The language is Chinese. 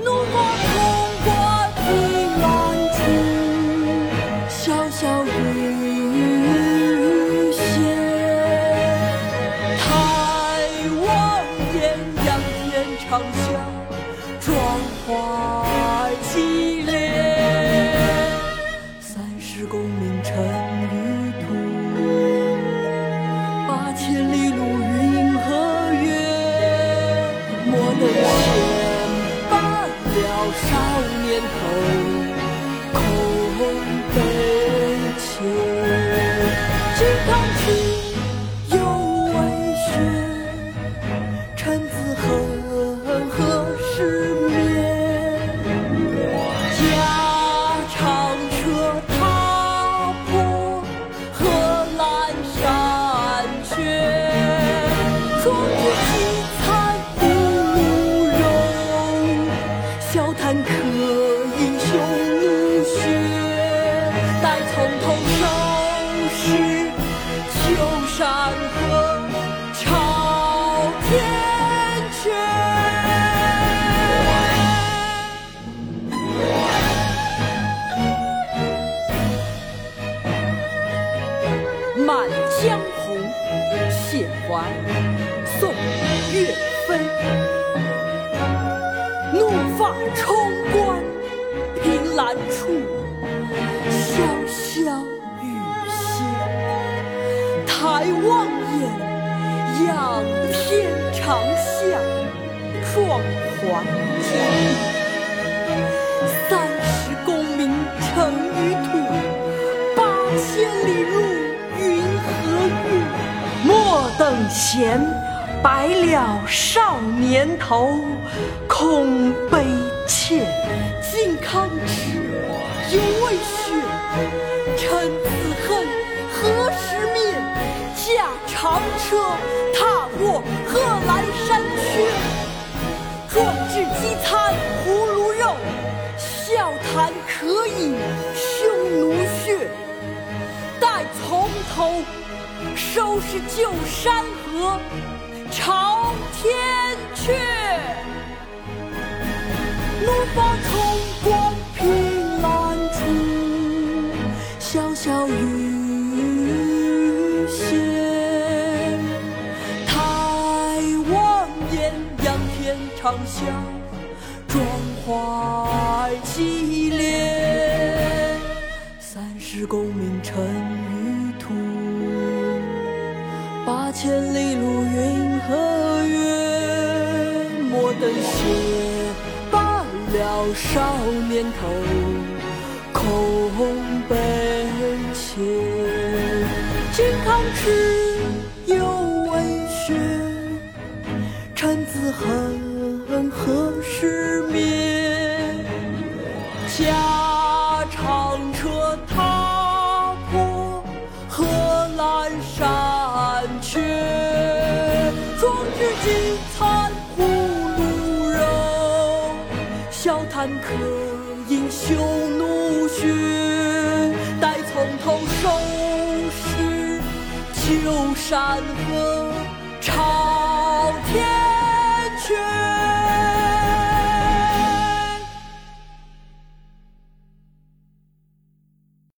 怒发冲冠凭栏处，潇潇雨歇。抬望眼，仰天长啸，壮怀激烈。三十功名尘空悲切。金汤匙犹未雪，臣子从头收拾旧山河，朝天阙。《满江红·谢怀》宋·岳飞。怒发冲冠，凭栏处，潇潇雨歇。抬望眼，仰天长啸，壮怀激烈。三十功名尘与土，八千里路云和月。莫等闲，白了少年头，空悲切。靖康耻，犹未雪，臣子恨，何时灭？驾长车，踏破贺兰山缺。壮志饥餐胡虏肉，笑谈渴饮匈奴血。待从头收拾旧山河，朝天阙。怒发天长啸，壮怀激烈。三十功名尘与土，八千里路云和月。莫等闲，白了少年头，空悲切。靖康耻，何时灭？驾长车，踏破贺兰山缺。壮志饥餐胡虏肉，笑谈渴饮匈奴血。待从头收拾旧山河，长